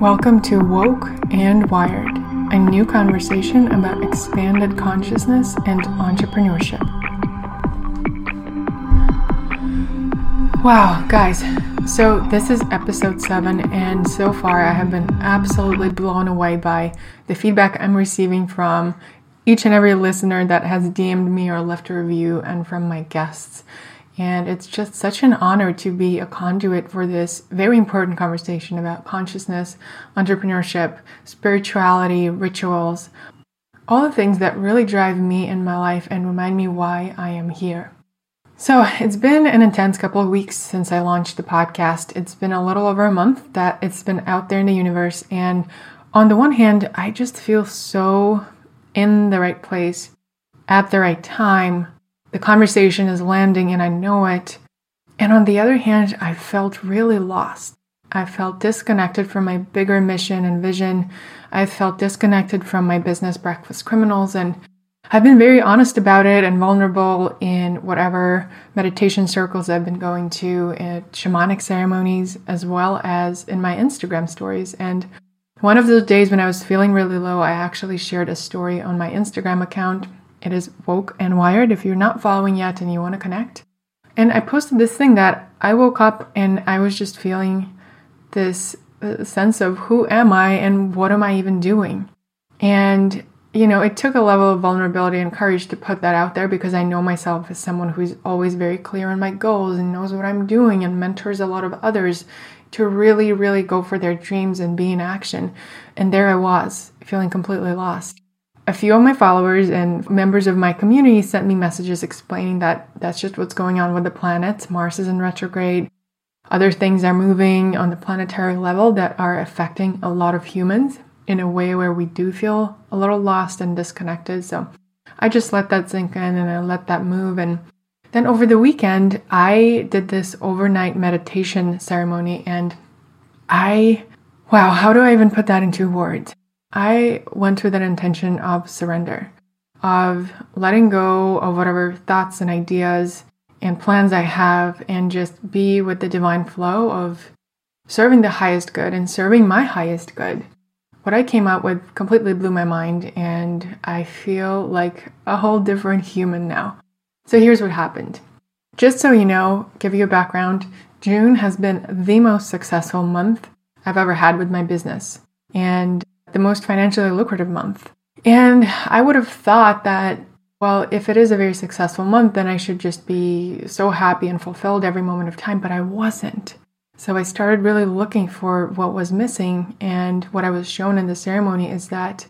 Welcome to Woke and Wired, a new conversation about expanded consciousness and entrepreneurship. Wow, guys, so this is episode 7, and so far I have been absolutely blown away by the feedback I'm receiving from each and every listener that has DM'd me or left a review, and from my guests. And it's just such an honor to be a conduit for this very important conversation about consciousness, entrepreneurship, spirituality, rituals, all the things that really drive me in my life and remind me why I am here. So, it's been an intense couple of weeks since I launched the podcast. It's been a little over a month that it's been out there in the universe. And on the one hand, I just feel so in the right place at the right time the conversation is landing and I know it. And on the other hand, I felt really lost. I felt disconnected from my bigger mission and vision. I felt disconnected from my business breakfast criminals and I've been very honest about it and vulnerable in whatever meditation circles I've been going to at shamanic ceremonies as well as in my Instagram stories. And one of those days when I was feeling really low, I actually shared a story on my Instagram account it is Woke and Wired if you're not following yet and you want to connect. And I posted this thing that I woke up and I was just feeling this uh, sense of who am I and what am I even doing? And, you know, it took a level of vulnerability and courage to put that out there because I know myself as someone who's always very clear on my goals and knows what I'm doing and mentors a lot of others to really, really go for their dreams and be in action. And there I was, feeling completely lost a few of my followers and members of my community sent me messages explaining that that's just what's going on with the planets. Mars is in retrograde. Other things are moving on the planetary level that are affecting a lot of humans in a way where we do feel a little lost and disconnected. So I just let that sink in and I let that move. And then over the weekend, I did this overnight meditation ceremony and I, wow, how do I even put that into words? I went with an intention of surrender, of letting go of whatever thoughts and ideas and plans I have, and just be with the divine flow of serving the highest good and serving my highest good. What I came out with completely blew my mind, and I feel like a whole different human now. So here's what happened. Just so you know, give you a background, June has been the most successful month I've ever had with my business. And the most financially lucrative month. And I would have thought that, well, if it is a very successful month, then I should just be so happy and fulfilled every moment of time, but I wasn't. So I started really looking for what was missing, and what I was shown in the ceremony is that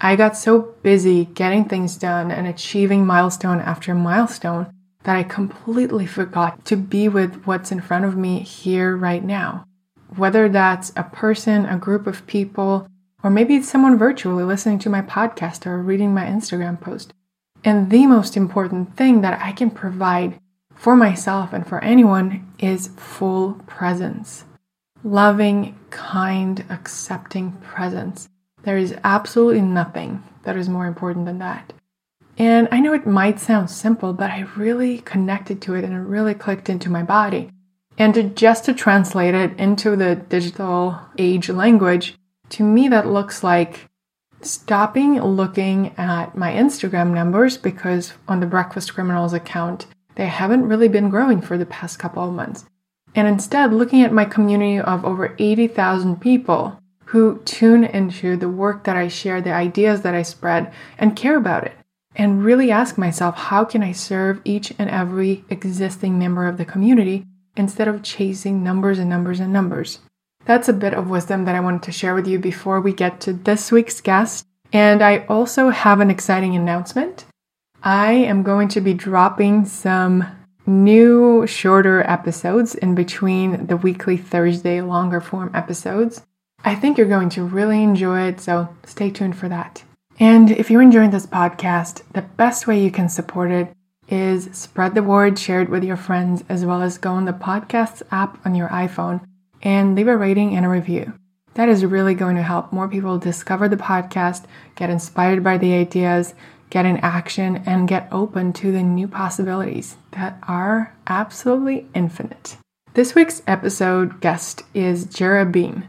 I got so busy getting things done and achieving milestone after milestone that I completely forgot to be with what's in front of me here right now. Whether that's a person, a group of people, or maybe it's someone virtually listening to my podcast or reading my Instagram post. And the most important thing that I can provide for myself and for anyone is full presence. Loving, kind, accepting presence. There is absolutely nothing that is more important than that. And I know it might sound simple, but I really connected to it and it really clicked into my body. And to, just to translate it into the digital age language, to me, that looks like stopping looking at my Instagram numbers because on the Breakfast Criminals account, they haven't really been growing for the past couple of months. And instead, looking at my community of over 80,000 people who tune into the work that I share, the ideas that I spread, and care about it. And really ask myself, how can I serve each and every existing member of the community instead of chasing numbers and numbers and numbers? That's a bit of wisdom that I wanted to share with you before we get to this week's guest. And I also have an exciting announcement. I am going to be dropping some new shorter episodes in between the weekly Thursday longer form episodes. I think you're going to really enjoy it, so stay tuned for that. And if you're enjoying this podcast, the best way you can support it is spread the word, share it with your friends, as well as go on the podcasts app on your iPhone and leave a rating and a review. That is really going to help more people discover the podcast, get inspired by the ideas, get in action, and get open to the new possibilities that are absolutely infinite. This week's episode guest is Jera Bean.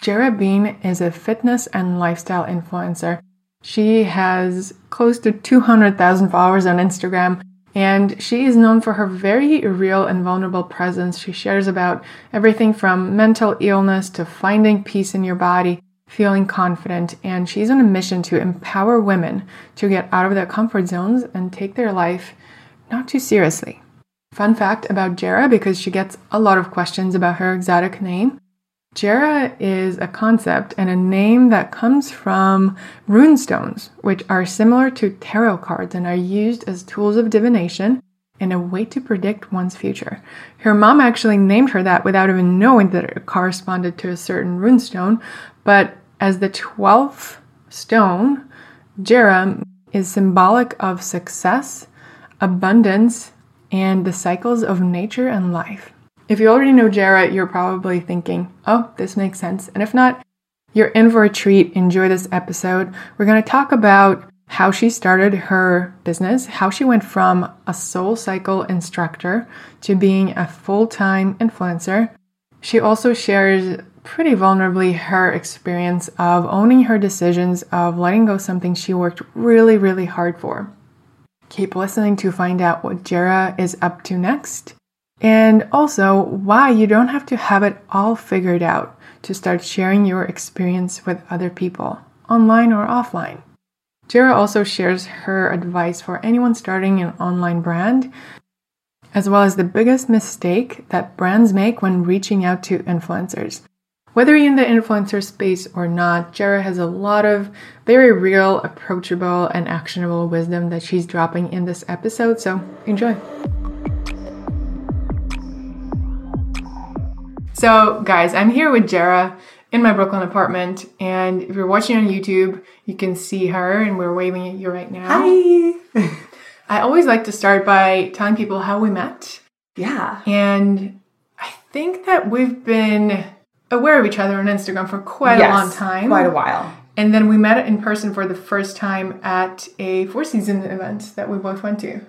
Jera Bean is a fitness and lifestyle influencer. She has close to 200,000 followers on Instagram and she is known for her very real and vulnerable presence. She shares about everything from mental illness to finding peace in your body, feeling confident, and she's on a mission to empower women to get out of their comfort zones and take their life not too seriously. Fun fact about Jera because she gets a lot of questions about her exotic name. Jera is a concept and a name that comes from runestones, which are similar to tarot cards and are used as tools of divination and a way to predict one's future. Her mom actually named her that without even knowing that it corresponded to a certain runestone, but as the 12th stone, Jera is symbolic of success, abundance, and the cycles of nature and life. If you already know Jera, you're probably thinking, oh, this makes sense. And if not, you're in for a treat. Enjoy this episode. We're going to talk about how she started her business, how she went from a soul cycle instructor to being a full time influencer. She also shares pretty vulnerably her experience of owning her decisions, of letting go something she worked really, really hard for. Keep listening to find out what Jera is up to next and also why you don't have to have it all figured out to start sharing your experience with other people, online or offline. Jera also shares her advice for anyone starting an online brand, as well as the biggest mistake that brands make when reaching out to influencers. Whether you're in the influencer space or not, Jera has a lot of very real, approachable, and actionable wisdom that she's dropping in this episode, so enjoy. So, guys, I'm here with Jera in my Brooklyn apartment, and if you're watching on YouTube, you can see her, and we're waving at you right now. Hi. I always like to start by telling people how we met. Yeah. And I think that we've been aware of each other on Instagram for quite yes, a long time. Quite a while. And then we met in person for the first time at a Four Seasons event that we both went to.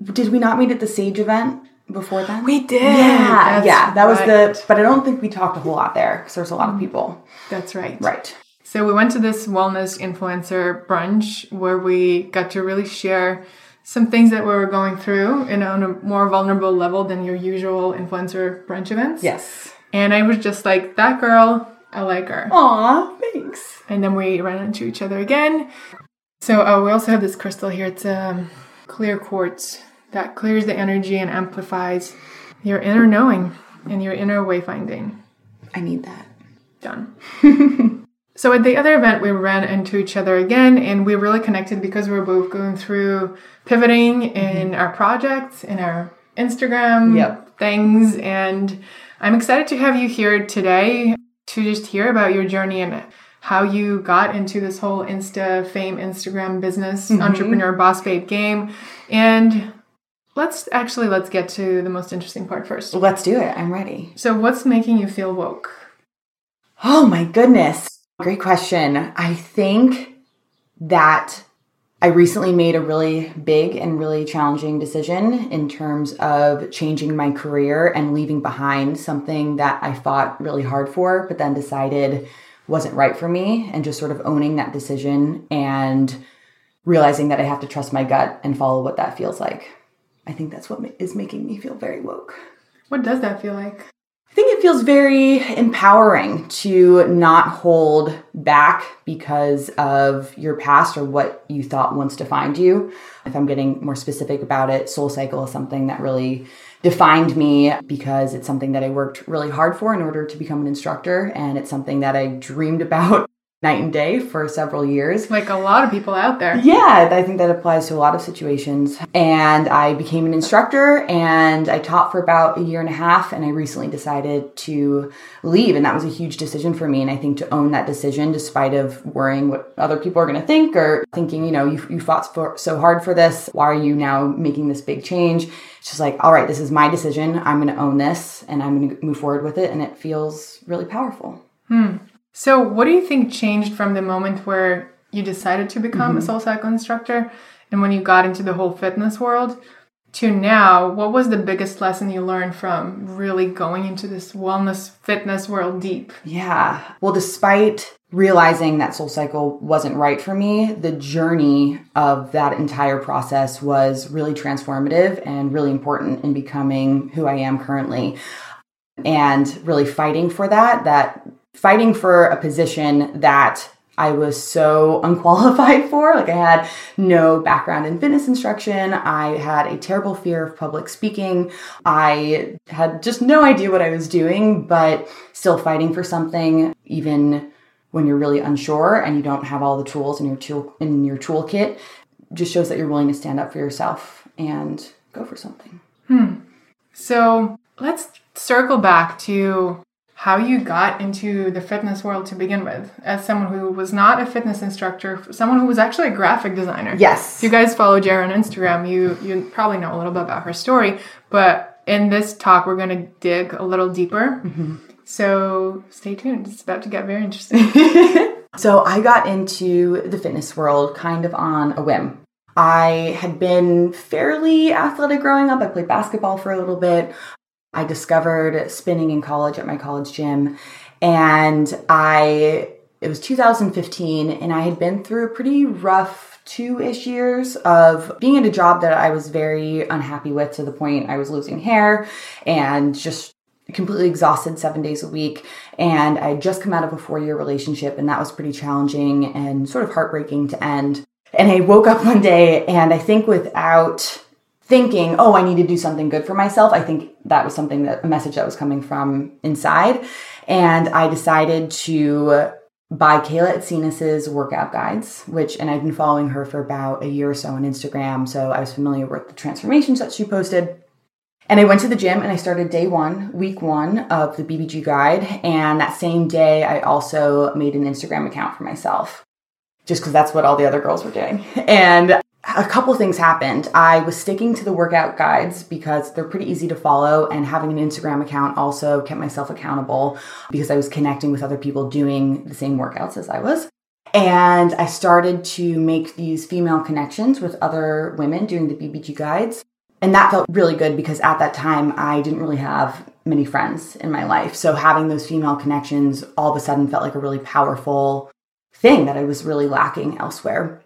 Did we not meet at the Sage event? Before then? We did. Yeah, yeah. That was right. the. But I don't think we talked a whole lot there because there's a lot of people. That's right. Right. So we went to this wellness influencer brunch where we got to really share some things that we were going through in on a more vulnerable level than your usual influencer brunch events. Yes. And I was just like, that girl, I like her. Aw, thanks. And then we ran into each other again. So uh, we also have this crystal here. It's um, clear quartz that clears the energy and amplifies your inner knowing and your inner wayfinding. I need that. Done. so at the other event, we ran into each other again, and we really connected because we were both going through pivoting mm-hmm. in our projects, in our Instagram Yep. things, and I'm excited to have you here today to just hear about your journey and how you got into this whole Insta fame Instagram business mm-hmm. entrepreneur boss babe game and let's actually let's get to the most interesting part first. Let's do it. I'm ready. So what's making you feel woke? Oh my goodness. Great question. I think that I recently made a really big and really challenging decision in terms of changing my career and leaving behind something that I fought really hard for, but then decided wasn't right for me, and just sort of owning that decision and realizing that I have to trust my gut and follow what that feels like. I think that's what is making me feel very woke. What does that feel like? I think it feels very empowering to not hold back because of your past or what you thought once defined you. If I'm getting more specific about it, Soul Cycle is something that really defined me because it's something that I worked really hard for in order to become an instructor. And it's something that I dreamed about night and day for several years. Like a lot of people out there. Yeah, I think that applies to a lot of situations. And I became an instructor and I taught for about a year and a half. And I recently decided to leave. And that was a huge decision for me. And I think to own that decision, despite of worrying what other people are going to think or thinking, you know, you, you fought for, so hard for this. Why are you now making this big change? It's just like, all right, this is my decision. I'm going to own this and I'm going to move forward with it. And it feels really powerful. Hmm. So, what do you think changed from the moment where you decided to become a mm-hmm. soul cycle instructor and when you got into the whole fitness world? to now, what was the biggest lesson you learned from really going into this wellness fitness world deep? Yeah. Well, despite realizing that Soul Cycle wasn't right for me, the journey of that entire process was really transformative and really important in becoming who I am currently. And really fighting for that, that fighting for a position that I was so unqualified for. Like, I had no background in fitness instruction. I had a terrible fear of public speaking. I had just no idea what I was doing, but still fighting for something, even when you're really unsure and you don't have all the tools in your tool in your toolkit, just shows that you're willing to stand up for yourself and go for something. Hmm. So let's circle back to how you got into the fitness world to begin with. As someone who was not a fitness instructor someone who was actually a graphic designer. Yes. If you guys follow Jera on instagram you you probably know a little bit about her story but in this talk we're going to dig a little deeper. Mm-hmm. so stay tuned. It's about to get very interesting. So i got into the fitness world kind of on a whim. I had been fairly athletic growing up. I played basketball for a little bit. I discovered spinning in college at my college gym. And I, it was 2015, and I had been through a pretty rough two ish years of being in a job that I was very unhappy with to the point I was losing hair and just completely exhausted seven days a week. And I had just come out of a four year relationship, and that was pretty challenging and sort of heartbreaking to end. And I woke up one day, and I think without thinking, oh, I need to do something good for myself. I think that was something that a message that was coming from inside. And I decided to buy Kayla Itsines's workout guides, which, and I've been following her for about a year or so on Instagram. So I was familiar with the transformations that she posted. And I went to the gym and I started day one, week one of the BBG guide. And that same day, I also made an Instagram account for myself just because that's what all the other girls were doing. And a couple things happened. I was sticking to the workout guides because they're pretty easy to follow, and having an Instagram account also kept myself accountable because I was connecting with other people doing the same workouts as I was. And I started to make these female connections with other women doing the BBG guides. And that felt really good because at that time I didn't really have many friends in my life. So having those female connections all of a sudden felt like a really powerful thing that I was really lacking elsewhere.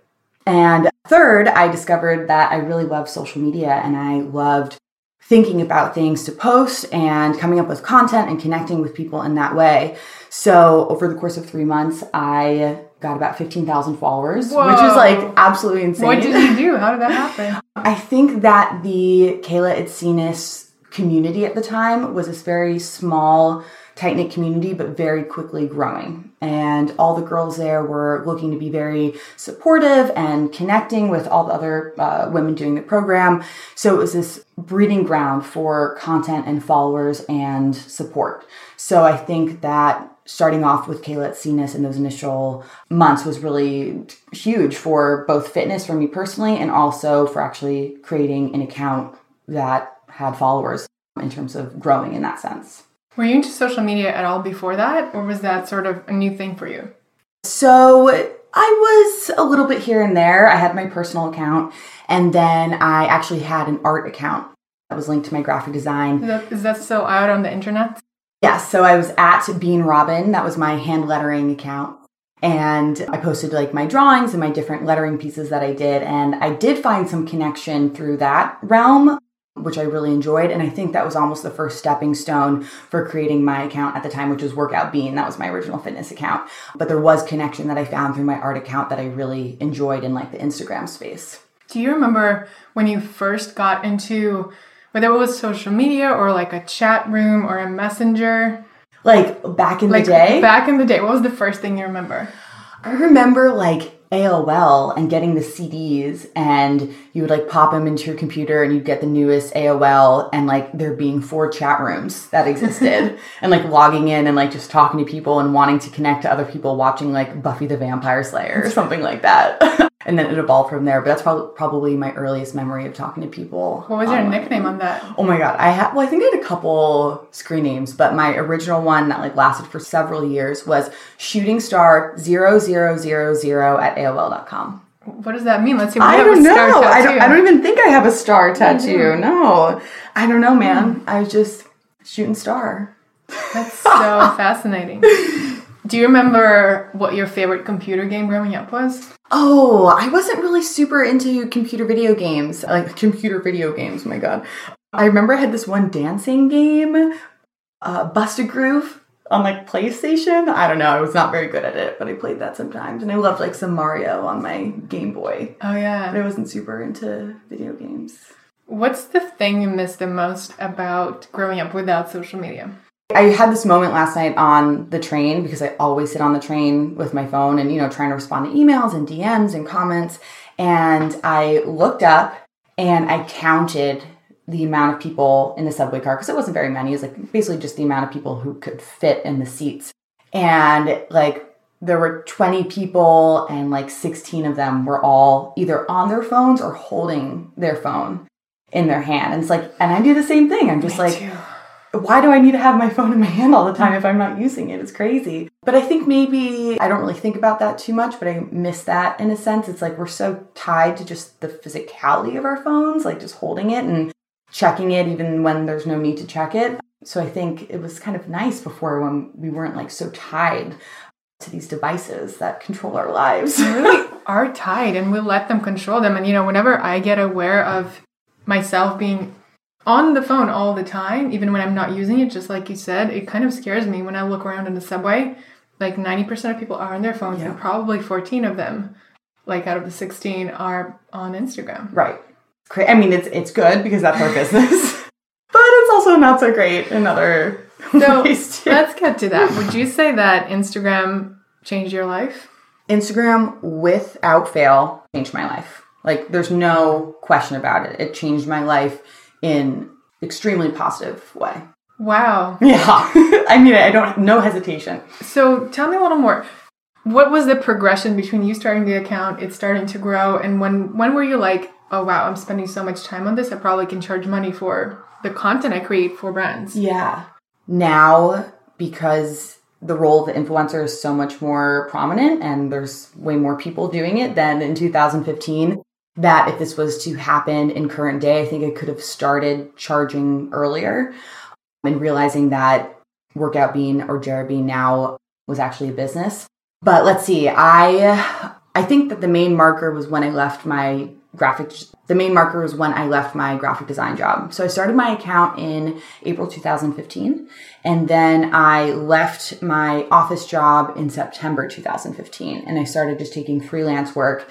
And third, I discovered that I really loved social media and I loved thinking about things to post and coming up with content and connecting with people in that way. So, over the course of three months, I got about 15,000 followers, Whoa. which is like absolutely insane. What did you do? How did that happen? I think that the Kayla Itsines community at the time was this very small tight knit community, but very quickly growing. And all the girls there were looking to be very supportive and connecting with all the other uh, women doing the program. So it was this breeding ground for content and followers and support. So I think that starting off with Kayla Itsines in those initial months was really huge for both fitness for me personally and also for actually creating an account that had followers in terms of growing in that sense. Were you into social media at all before that, or was that sort of a new thing for you? So I was a little bit here and there. I had my personal account, and then I actually had an art account that was linked to my graphic design. Is that, is that still out on the internet? Yes. So I was at Bean Robin. That was my hand lettering account. And I posted like my drawings and my different lettering pieces that I did. And I did find some connection through that realm which I really enjoyed. And I think that was almost the first stepping stone for creating my account at the time, which was Workout Bean. That was my original fitness account. But there was connection that I found through my art account that I really enjoyed in like the Instagram space. Do you remember when you first got into whether it was social media or like a chat room or a messenger? Like back in like the day? Back in the day. What was the first thing you remember? I remember like AOL and getting the CDs and you would like pop them into your computer and you'd get the newest AOL and like there being four chat rooms that existed and like logging in and like just talking to people and wanting to connect to other people watching like Buffy the Vampire Slayer or something like that. and then it evolved from there. But that's probably probably my earliest memory of talking to people. What was your um, nickname on that? Oh my god, I had well, I think I had a couple screen names, but my original one that like lasted for several years was Shooting Star 0000 at AOL.com. What does that mean? Let's see. I have don't know. I don't. I don't even think I have a star tattoo. do. No. I don't know, man. I was just shooting star. That's so fascinating. Do you remember what your favorite computer game growing up was? Oh, I wasn't really super into computer video games. Like computer video games, my god. I remember I had this one dancing game, uh, Bust a Groove on like PlayStation. I don't know, I was not very good at it, but I played that sometimes. And I loved like some Mario on my Game Boy. Oh But yeah. I wasn't super into video games. What's the thing you miss the most about growing up without social media? I had this moment last night on the train because I always sit on the train with my phone and, you know, trying to respond to emails and DMs and comments. And I looked up and I counted the amount of people in the subway car because it wasn't very many. It was like basically just the amount of people who could fit in the seats. And like there were 20 people and like 16 of them were all either on their phones or holding their phone in their hand. And it's like, and I do the same thing. I'm just Me like, too. Why do I need to have my phone in my hand all the time if I'm not using it? It's crazy. But I think maybe I don't really think about that too much, but I miss that in a sense. It's like we're so tied to just the physicality of our phones, like just holding it and checking it even when there's no need to check it. So I think it was kind of nice before when we weren't like so tied to these devices that control our lives. We really are tied and we let them control them. And you know, whenever I get aware of myself being on the phone all the time, even when I'm not using it, just like you said, it kind of scares me when I look around in the subway. Like 90% of people are on their phones, Yeah. and probably 14 of them, like out of the 16, are on Instagram. Right. I mean, it's it's good because that's our business, but it's also not so great in other So ways too. let's get to that. Would you say that Instagram changed your life? Instagram, without fail, changed my life. Like, there's no question about it. It changed my life in extremely positive way. Wow. Yeah, I mean, I don't no hesitation. So tell me a little more. What was the progression between you starting the account, it starting to grow, and when when were you like, oh wow, I'm spending so much time on this, I probably can charge money for the content I create for brands. Yeah. Now, because the role of the influencer is so much more prominent and there's way more people doing it than in 2015, that if this was to happen in current day, I think I could have started charging earlier um, and realizing that Workout Bean or Jera Bean now was actually a business. But let's see, I I think that the main marker was when I left my graphic the main marker was when I left my graphic design job. So I started my account in April 2015 and then I left my office job in September 2015 and I started just taking freelance work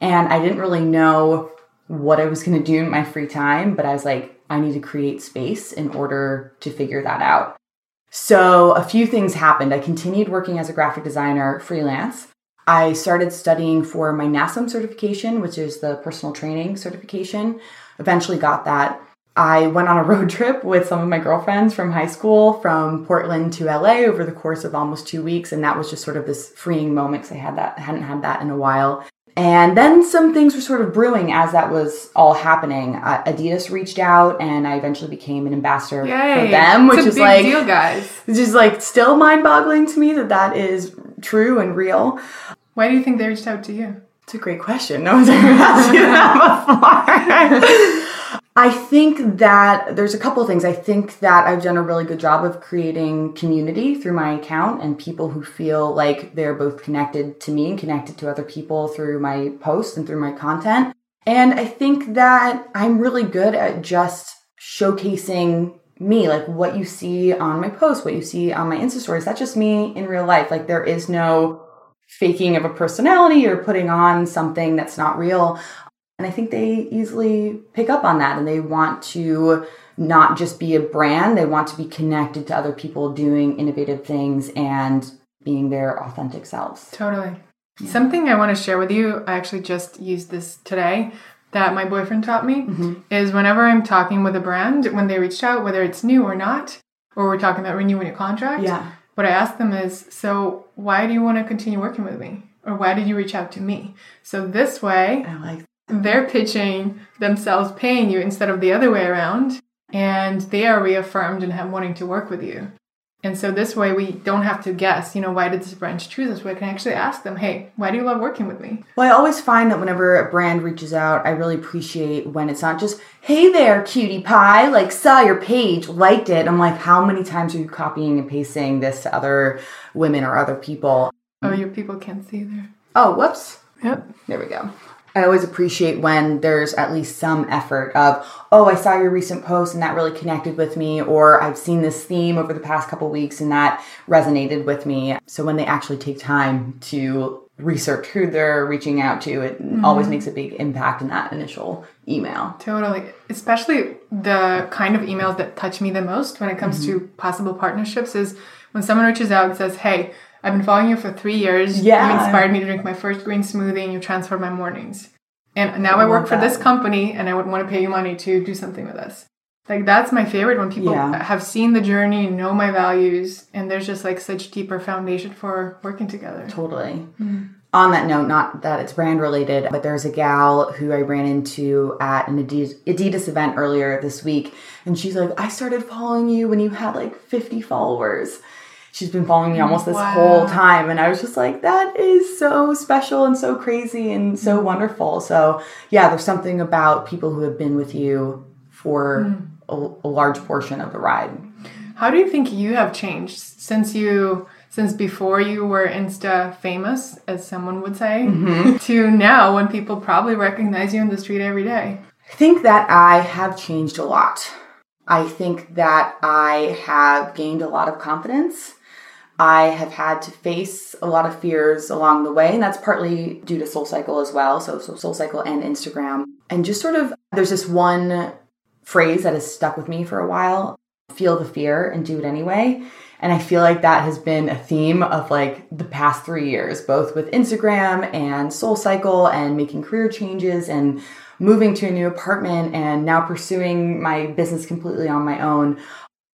and I didn't really know what I was going to do in my free time, but I was like I need to create space in order to figure that out. So a few things happened. I continued working as a graphic designer freelance. I started studying for my NASM certification, which is the personal training certification. Eventually got that. I went on a road trip with some of my girlfriends from high school from Portland to LA over the course of almost two weeks. And that was just sort of this freeing moment because I had that, hadn't had that in a while. And then some things were sort of brewing as that was all happening. Uh, Adidas reached out, and I eventually became an ambassador Yay. for them, which is like deal, guys. just like still mind-boggling to me that that is true and real. Why do you think they reached out to you? It's a great question. No one's ever asked you that before. I think that there's a couple things. I think that I've done a really good job of creating community through my account and people who feel like they're both connected to me and connected to other people through my posts and through my content. And I think that I'm really good at just showcasing me, like what you see on my posts, what you see on my Insta stories. That's just me in real life. Like there is no faking of a personality or putting on something that's not real. And I think they easily pick up on that and they want to not just be a brand, they want to be connected to other people doing innovative things and being their authentic selves. Totally. Something I want to share with you, I actually just used this today that my boyfriend taught me mm-hmm. is whenever I'm talking with a brand, when they reached out, whether it's new or not, or we're talking about renewing a contract, Yeah. what I ask them is, so why do you want to continue working with me? Or why did you reach out to me? So this way, I like they're pitching themselves paying you instead of the other way around, and they are reaffirmed and have wanting to work with you. And so this way we don't have to guess, you know, why did this brand choose us? We can actually ask them, hey, why do you love working with me? Well, I always find that whenever a brand reaches out, I really appreciate when it's not just, hey there, cutie pie, like saw your page, liked it. I'm like, how many times are you copying and pasting this to other women or other people? Oh, your people can't see there. Oh, whoops. Yep. There we go. I always appreciate when there's at least some effort of, oh, I saw your recent post and that really connected with me, or I've seen this theme over the past couple weeks and that resonated with me. So when they actually take time to research who they're reaching out to, it mm-hmm. always makes a big impact in that initial email. Totally. Especially the kind of emails that touch me the most when it comes mm-hmm. to possible partnerships is when someone reaches out and says, hey, I've been following you for three years. Yeah. You inspired me to drink my first green smoothie and you transformed my mornings. And now I, I work for this company and I would want to pay you money to do something with us. Like that's my favorite when people yeah. have seen the journey, know my values, and there's just like such deeper foundation for working together. Totally. Mm. On that note, not that it's brand related, but there's a gal who I ran into at an Adidas event earlier this week, and she's like, I started following you when you had like 50 followers she's been following me almost this wow. whole time and i was just like that is so special and so crazy and so mm. wonderful so yeah there's something about people who have been with you for mm. a, a, large portion of the ride how do you think you have changed since you since before you were insta famous as someone would say mm-hmm. to now when people probably recognize you in the street every day i think that i have changed a lot I think that I have gained a lot of confidence. I have had to face a lot of fears along the way, and that's partly due to Soul Cycle as well. So, so Soul Cycle and Instagram. And just sort of, there's this one phrase that has stuck with me for a while feel the fear and do it anyway. And I feel like that has been a theme of like the past three years, both with Instagram and Soul Cycle and making career changes and moving to a new apartment and now pursuing my business completely on my own.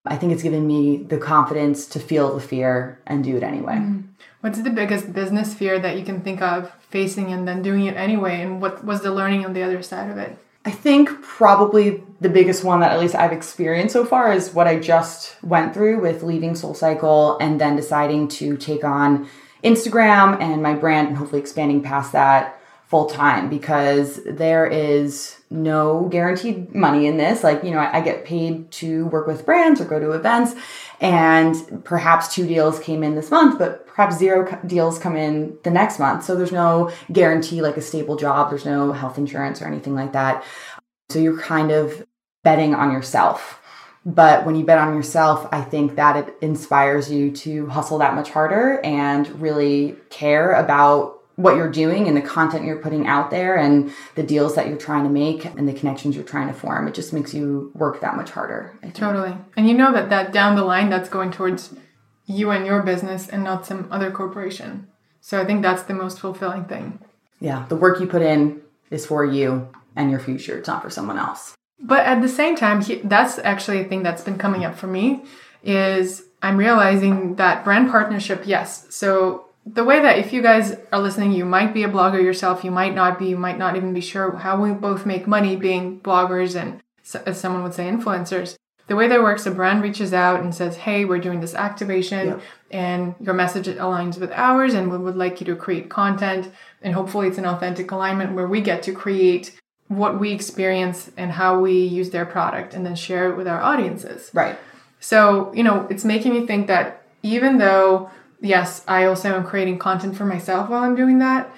I think it's given me the confidence to feel the fear and do it anyway. Mm. What's the biggest business fear that you can think of facing and then doing it anyway? And what was the learning on the other side of it? I think probably the biggest one that at least I've experienced so far is what I just went through with leaving Soul Cycle and then deciding to take on Instagram and my brand and hopefully expanding past that full time because there is no guaranteed money in this. Like, you know, I, I, get paid to work with brands or go to events, and perhaps two deals came in this month, but perhaps zero co- deals come in the next month. So there's no guarantee, like a stable job, there's no health insurance or anything like that. So you're kind of betting on yourself. But when you bet on yourself, I think that it inspires you to hustle that much harder and really care about what you're doing and the content you're putting out there and the deals that you're trying to make and the connections you're trying to form. It just makes you work that much harder totally. And you know that that down the line that's going towards you and your business and not some other corporation. So i think that's the most fulfilling thing. Yeah the work you put in is for you and your future. It's not for someone else. But at the same time that's actually a thing that's been coming up for me is i'm realizing that brand partnership yes. So the way that if you guys are listening, you might be a blogger yourself, you might not be, you might not even be sure how we both make money being bloggers and, as someone would say, influencers. The way that works, a brand reaches out and says, Hey, we're doing this activation yep. and your message aligns with ours, and we would like you to create content. And hopefully, it's an authentic alignment where we get to create what we experience and how we use their product and then share it with our audiences. Right. So, you know, it's making me think that even though yes, I also am creating content for myself while I'm doing that.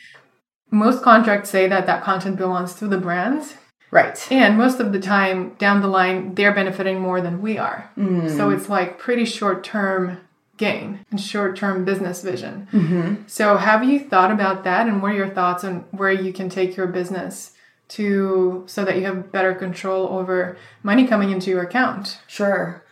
Most contracts say that that content belongs to the brands. Right. And most of the time down the line, they're benefiting more than we are. Mm. So it's like pretty short term gain and short term business vision. Mm-hmm. So, have you thought about that? And what are your thoughts on where you can take your business? to so that you have better control over money coming into your account. Sure.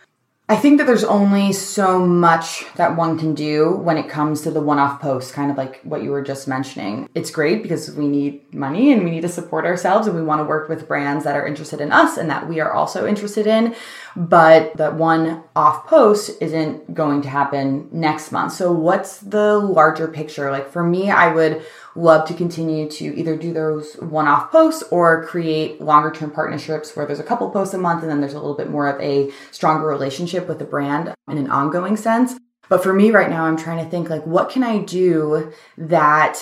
I think that there's only so much that one can do when it comes to the one off post, kind of like what you were just mentioning. It's great because we need money and we need to support ourselves and we want to work with brands that are interested in us and that we are also interested in. But that one off post isn't going to happen next month. So, what's the larger picture? Like for me, I would love to continue to either do those one off posts or create longer term partnerships where there's a couple posts a month and then there's a little bit more of a stronger relationship relationship with the brand in an ongoing sense. But for me right now, I'm trying to think like, what can I do that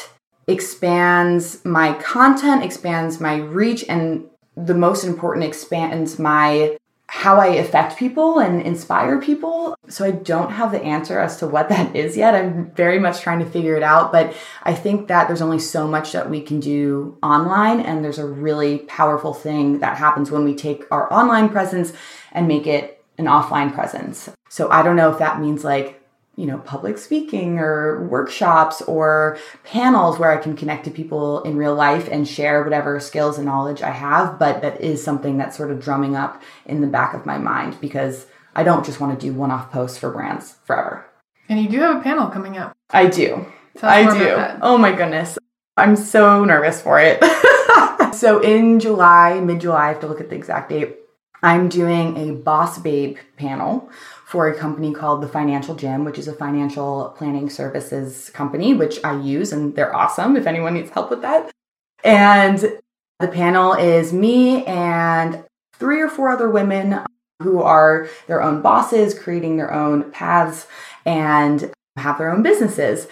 expands my content, expands my reach, and the most important, expands my how I affect people and inspire people. So I don't have the answer as to what that is yet. I'm very much trying to figure it out, but I think that there's only so much that we can do online and there's a really powerful thing that happens when we take our online presence and make it an offline presence. So I don't know if that means like you know, public speaking or workshops or panels where I can connect to people in real life and share whatever skills and knowledge I have. But that is something that's sort of drumming up in the back of my mind because I don't just want to do one off posts for brands forever. And you do have a panel coming up. I do. I do. Oh my goodness. I'm so nervous for it. so in July, mid July, I have to look at the exact date. I'm doing a Boss Babe panel for a company called The Financial Gym, which is a financial planning services company, which I use and they're awesome if anyone needs help with that. And the panel is me and three or four other women who are their own bosses, creating their own paths and have their own businesses.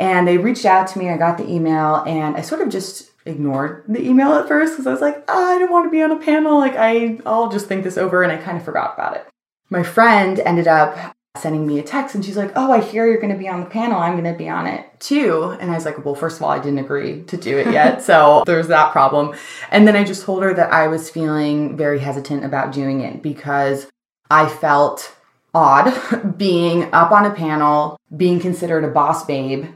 And they reached out to me, I got the email, and I sort of just ignored the email at first because I was like, oh, I don't want to be on a panel. Like, I, I'll just think this over, and I kind of forgot about it my friend ended up sending me a text and she's like, Oh, I hear you're going to be on the panel. I'm going to be on it too. And I was like, Well, first of all, I didn't agree to do it yet. so there's that problem. And then I just told her that I was feeling very hesitant about doing it because I felt odd being up on a panel, being considered a boss babe,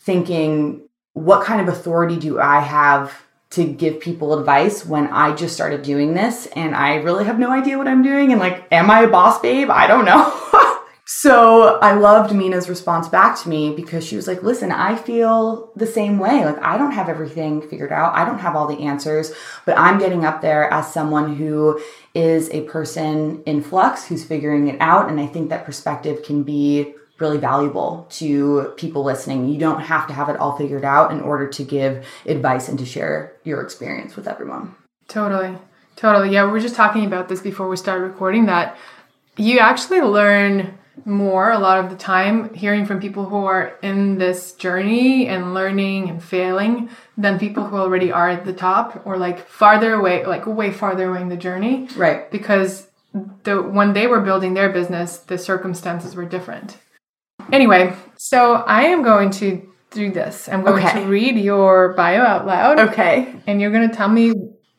thinking, What kind of authority do I have to give people advice when I just started doing this and I really have no idea what I'm doing. And like, am I a boss babe? I don't know. so I loved Mina's response back to me because she was like, listen, I feel the same way. Like, I don't have everything figured out, I don't have all the answers, but I'm getting up there as someone who is a person in flux who's figuring it out. And I think that perspective can be really valuable to people listening. You don't have to have it all figured out in order to give advice and to share your experience with everyone. Totally. Totally. Yeah, we were just talking about this before we started recording that you actually learn more a lot of the time hearing from people who are in this journey and learning and failing than people who already are at the top or like farther away like way farther away in the journey right because the when they were building their business the circumstances were different Anyway, so I am going to do this. I'm going okay. to read your bio out loud. Okay. And you're going to tell me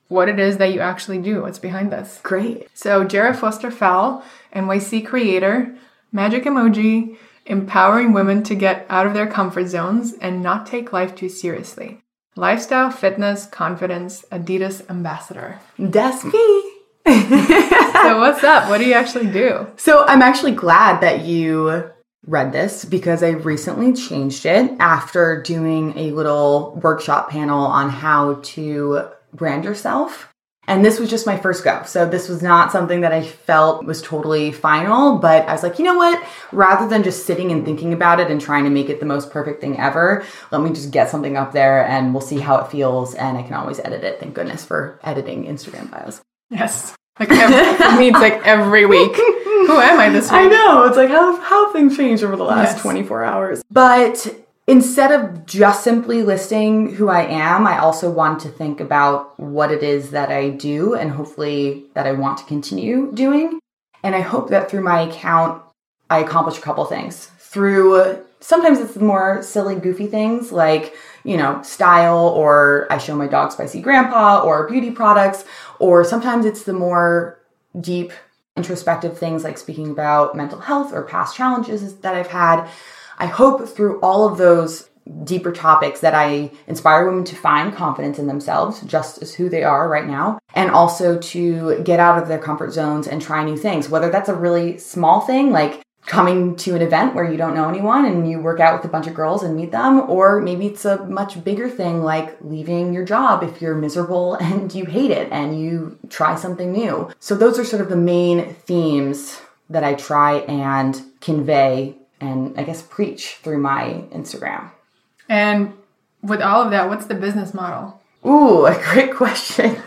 what it is that you actually do, what's behind this. Great. So, Jera Foster-Fell, NYC creator, magic emoji, empowering women to get out of their comfort zones and not take life too seriously. Lifestyle, fitness, confidence, Adidas ambassador. That's me. so, what's up? What do you actually do? So, I'm actually glad that you read this because I recently changed it after doing a little workshop panel on how to brand yourself. And this was just my first go. So this was not something that I felt was totally final, but I was like, you know what? Rather than just sitting and thinking about it and trying to make it the most perfect thing ever, let me just get something up there and we'll see how it feels. And I can always edit it. Thank goodness for editing Instagram bios. Yes. Like every, for me, it's like every week. Who am I this week? I know. It's like how how things changed over the last yes. 24 hours. But instead of just simply listing who I am, I also want to think about what it is that I do and hopefully that I want to continue doing. And I hope that through my account, I accomplish a couple things. Through sometimes it's the more silly, goofy things like, you know, style or I show my dog spicy grandpa or beauty products, or sometimes it's the more deep introspective things like speaking about mental health or past challenges that I've had. I hope through all of those deeper topics that I inspire women to find confidence in themselves, just as who they are right now, and also to get out of their comfort zones and try new things, whether that's a really small thing like coming to an event where you don't know anyone and you work out with a bunch of girls and meet them or maybe it's a much bigger thing like leaving your job if you're miserable and you hate it and you try something new. So those are sort of the main themes that i try and convey and i guess preach through my instagram. And with all of that what's the business model Ooh, a great question.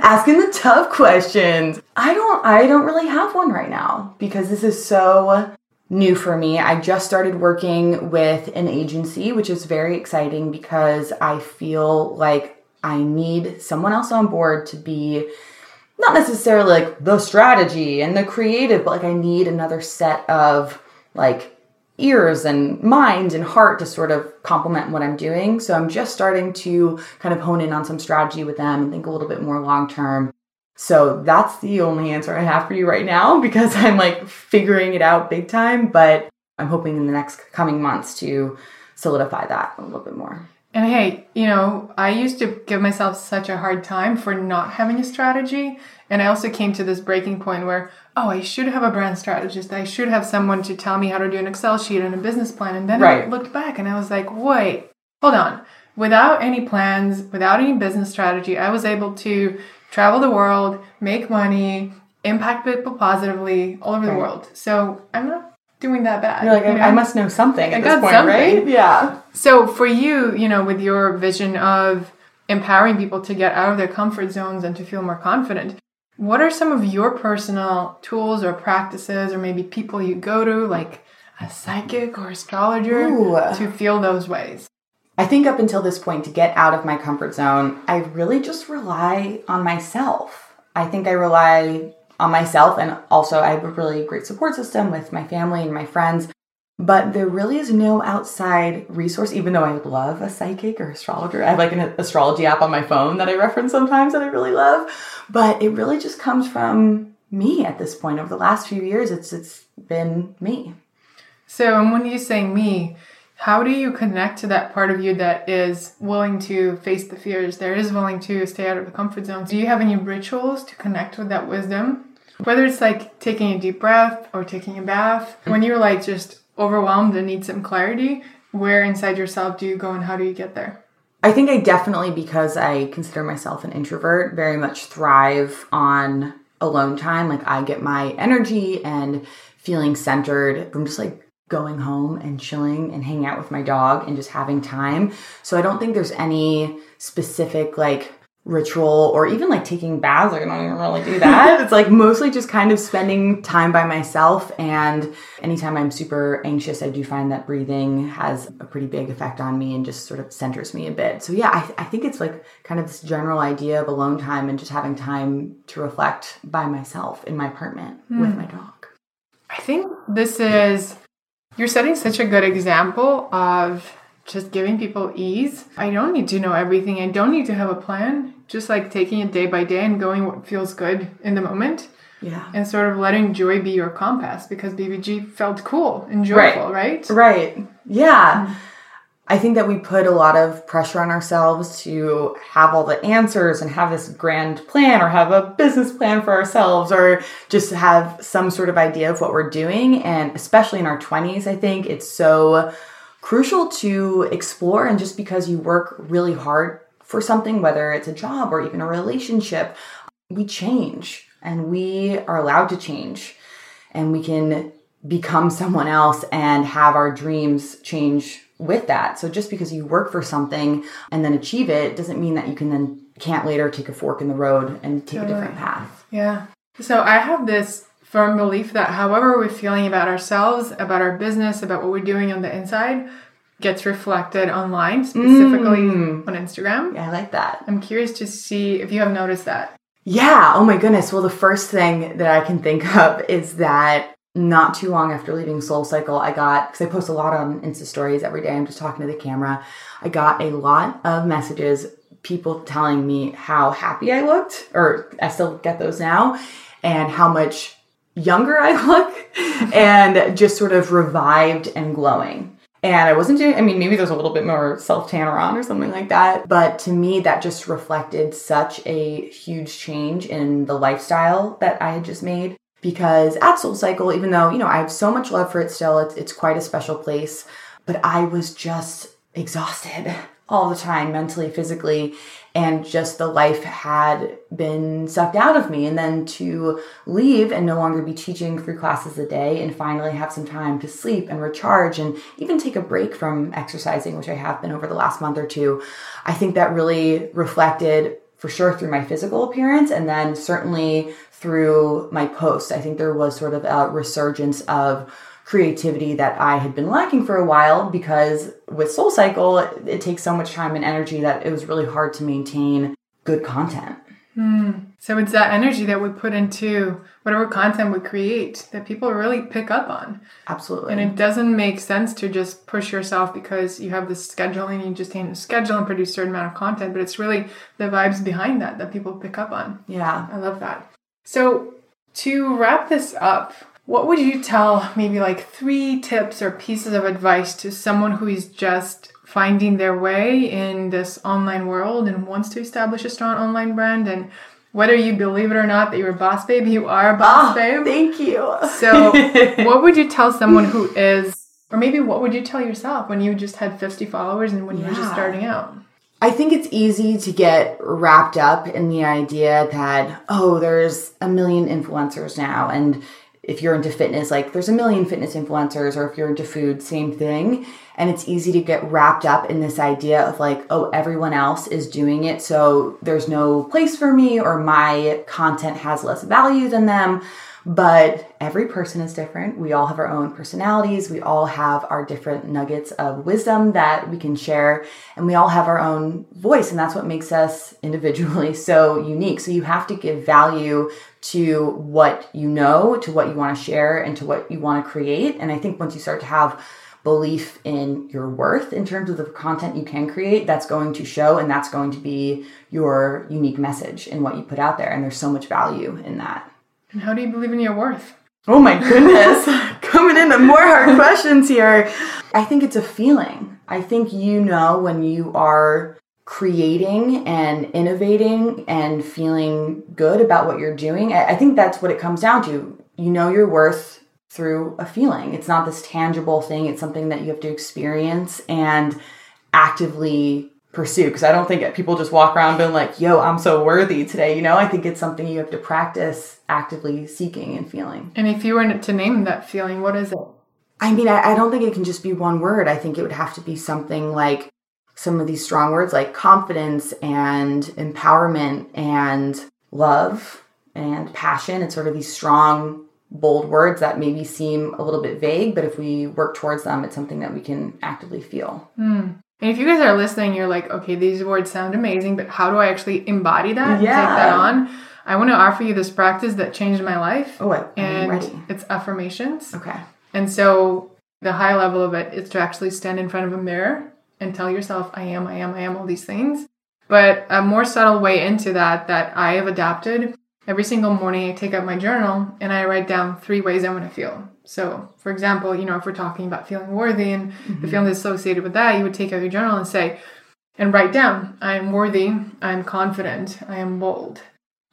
Asking the tough questions. I don't I don't really have one right now because this is so new for me. I just started working with an agency, which is very exciting because I feel like I need someone else on board to be not necessarily like the strategy and the creative, but like I need another set of like ears and mind and heart to sort of complement what I'm doing. So I'm just starting to kind of hone in on some strategy with them and think a little bit more long term. So that's the only answer I have for you right now because I'm like figuring it out big time, but I'm hoping in the next coming months to solidify that a little bit more. And hey, you know, I used to give myself such a hard time for not having a strategy. And I also came to this breaking point where, oh, I should have a brand strategist. I should have someone to tell me how to do an Excel sheet and a business plan. And then right. I looked back and I was like, wait, hold on. Without any plans, without any business strategy, I was able to travel the world, make money, impact people positively all over right. the world. So I'm not doing that bad. You're like, you know? I must know something at I this point, something. right? Yeah. So for you, you know, with your vision of empowering people to get out of their comfort zones and to feel more confident, what are some of your personal tools or practices or maybe people you go to, like a psychic or astrologer, Ooh. to feel those ways? I think up until this point, to get out of my comfort zone, I really just rely on myself. I think I rely on myself and also I have a really great support system with my family and my friends. But there really is no outside resource, even though I love a psychic or astrologer. I have like an astrology app on my phone that I reference sometimes that I really love. But it really just comes from me at this point. Over the last few years, it's it's been me. So and when you say me, how do you connect to that part of you that is willing to face the fears, that is willing to stay out of the comfort zone? Do you have any rituals to connect with that wisdom? Whether it's like taking a deep breath or taking a bath, when you're like just overwhelmed and need some clarity, where inside yourself do you go and how do you get there? I think I definitely, because I consider myself an introvert, very much thrive on alone time. Like I get my energy and feeling centered from just like going home and chilling and hanging out with my dog and just having time. So I don't think there's any specific like ritual or even like taking baths. Like I don't even really do that. it's like mostly just kind of spending time by myself. And anytime I'm super anxious, I do find that breathing has a pretty big effect on me and just sort of centers me a bit. So yeah, I, I think it's like kind of this general idea of alone time and just having time to reflect by myself in my apartment mm. with my dog. I think this is, you're setting such a good example of just giving people ease. I don't need to know everything. I don't need to have a plan. Just like taking it day by day and going what feels good in the moment. Yeah. And sort of letting joy be your compass because BBG felt cool and joyful, right? Right. right. Yeah. Mm. I think that we put a lot of pressure on ourselves to have all the answers and have this grand plan or have a business plan for ourselves or just have some sort of idea of what we're doing. And especially in our 20s, I think it's so crucial to explore. And just because you work really hard for something, whether it's a job or even a relationship, we change and we are allowed to change and we can become someone else and have our dreams change with that. So just because you work for something and then achieve it doesn't mean that you can then can't later take a fork in the road and take totally. a different path. Yeah. So I have this firm belief that however we're feeling about ourselves, about our business, about what we're doing on the inside, gets reflected online, specifically mm. on Instagram. Yeah, I like that. I'm curious to see if you have noticed that. Yeah. Oh my goodness. Well, the first thing that I can think of is that not too long after leaving Soul Cycle, I got because I post a lot on Insta stories every day. I'm just talking to the camera. I got a lot of messages, people telling me how happy I looked, or I still get those now, and how much younger I look and just sort of revived and glowing. And I wasn't doing, I mean, maybe there's a little bit more self tanner on or something like that. But to me, that just reflected such a huge change in the lifestyle that I had just made. Because at Soul Cycle, even though, you know, I have so much love for it still, it's, it's quite a special place, but I was just exhausted all the time, mentally, physically, and just the life had been sucked out of me. And then to leave and no longer be teaching three classes a day and finally have some time to sleep and recharge and even take a break from exercising, which I have been over the last month or two, I think that really reflected for sure through my physical appearance and then certainly through my posts. I think there was sort of a resurgence of creativity that I had been lacking for a while because with Soul Cycle, it, it takes so much time and energy that it was really hard to maintain good content. Mm. So it's that energy that we put into whatever content we create that people really pick up on. Absolutely. And it doesn't make sense to just push yourself because you have this scheduling, you just need to schedule and produce a certain amount of content, but it's really the vibes behind that that people pick up on. Yeah. I love that. So to wrap this up, what would you tell maybe like three tips or pieces of advice to someone who is just finding their way in this online world and wants to establish a strong online brand and whether you believe it or not that you're a boss babe, you are a boss oh, babe. Thank you. so, what would you tell someone who is, or maybe what would you tell yourself when you just had 50 followers and when yeah. you were just starting out? I think it's easy to get wrapped up in the idea that, oh, there's a million influencers now and if you're into fitness, like there's a million fitness influencers, or if you're into food, same thing. And it's easy to get wrapped up in this idea of like, oh, everyone else is doing it, so there's no place for me, or my content has less value than them. But every person is different. We all have our own personalities. We all have our different nuggets of wisdom that we can share. And we all have our own voice. And that's what makes us individually so unique. So you have to give value to what you know, to what you want to share, and to what you want to create. And I think once you start to have belief in your worth in terms of the content you can create, that's going to show and that's going to be your unique message in what you put out there. And there's so much value in that. And how do you believe in your worth? Oh my goodness. Coming into more hard questions here. I think it's a feeling. I think you know when you are creating and innovating and feeling good about what you're doing. I think that's what it comes down to. You know your worth through a feeling. It's not this tangible thing, it's something that you have to experience and actively pursue because I don't think people just walk around being like, yo, I'm so worthy today. You know, I think it's something you have to practice actively seeking and feeling. And if you were to name that feeling, what is it? I mean, I, I don't think it can just be one word. I think it would have to be something like some of these strong words like confidence and empowerment and love and passion. It's sort of these strong, bold words that maybe seem a little bit vague, but if we work towards them, it's something that we can actively feel. Mm. And if you guys are listening, you're like, okay, these words sound amazing, but how do I actually embody that? Yeah. Take that on. I want to offer you this practice that changed my life. Oh, I'm and ready. it's affirmations. Okay. And so the high level of it is to actually stand in front of a mirror and tell yourself, I am, I am, I am, all these things. But a more subtle way into that that I have adapted every single morning, I take out my journal and I write down three ways I want to feel. So, for example, you know, if we're talking about feeling worthy and mm-hmm. the feeling associated with that, you would take out your journal and say, and write down, I am worthy, I am confident, I am bold.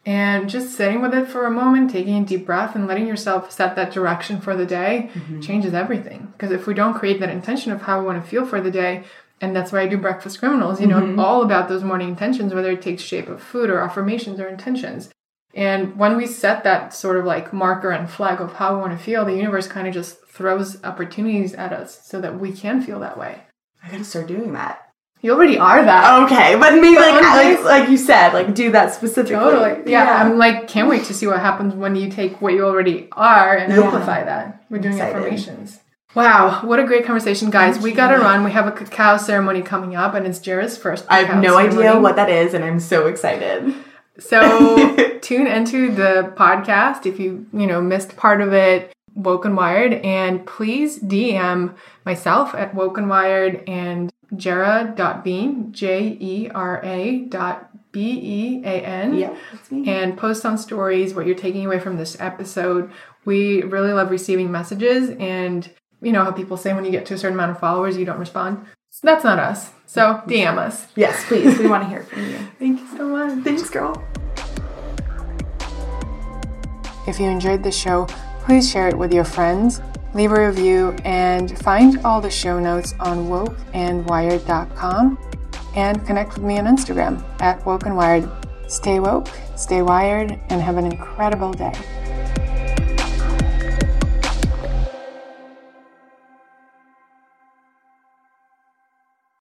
And just sitting with it for a moment, taking a deep breath and letting yourself set that direction for the day mm-hmm. changes everything. Because if we don't create that intention of how we want to feel for the day, and that's why I do breakfast criminals, you know, mm-hmm. all about those morning intentions, whether it takes shape of food or affirmations or intentions. And when we set that sort of like marker and flag of how we want to feel, the universe kind of just throws opportunities at us so that we can feel that way. I gotta start doing that. You already are that. Okay, but maybe like, like, like you said, like do that specifically. Totally. Yeah, yeah, I'm like can't wait to see what happens when you take what you already are and yeah. amplify that. We're doing Excited. affirmations. Wow, what a great conversation, guys. Thank we got to run. We have a cacao ceremony coming up, and it's Jera's first. I have no ceremony. idea what that is, and I'm so excited. So tune into the podcast if you, you know, missed part of it, Woke and Wired, and please DM myself at Woke and Wired and Jera.bean, J E R A dot B E A N. Yeah, that's me. And post on stories what you're taking away from this episode. We really love receiving messages and you know how people say when you get to a certain amount of followers you don't respond. That's not us. So DM us. Yes, please. We want to hear from you. Thank you so much. Thanks, girl. If you enjoyed the show, please share it with your friends, leave a review, and find all the show notes on wokeandwired.com. and connect with me on Instagram at Woke and Wired. Stay woke, stay wired, and have an incredible day.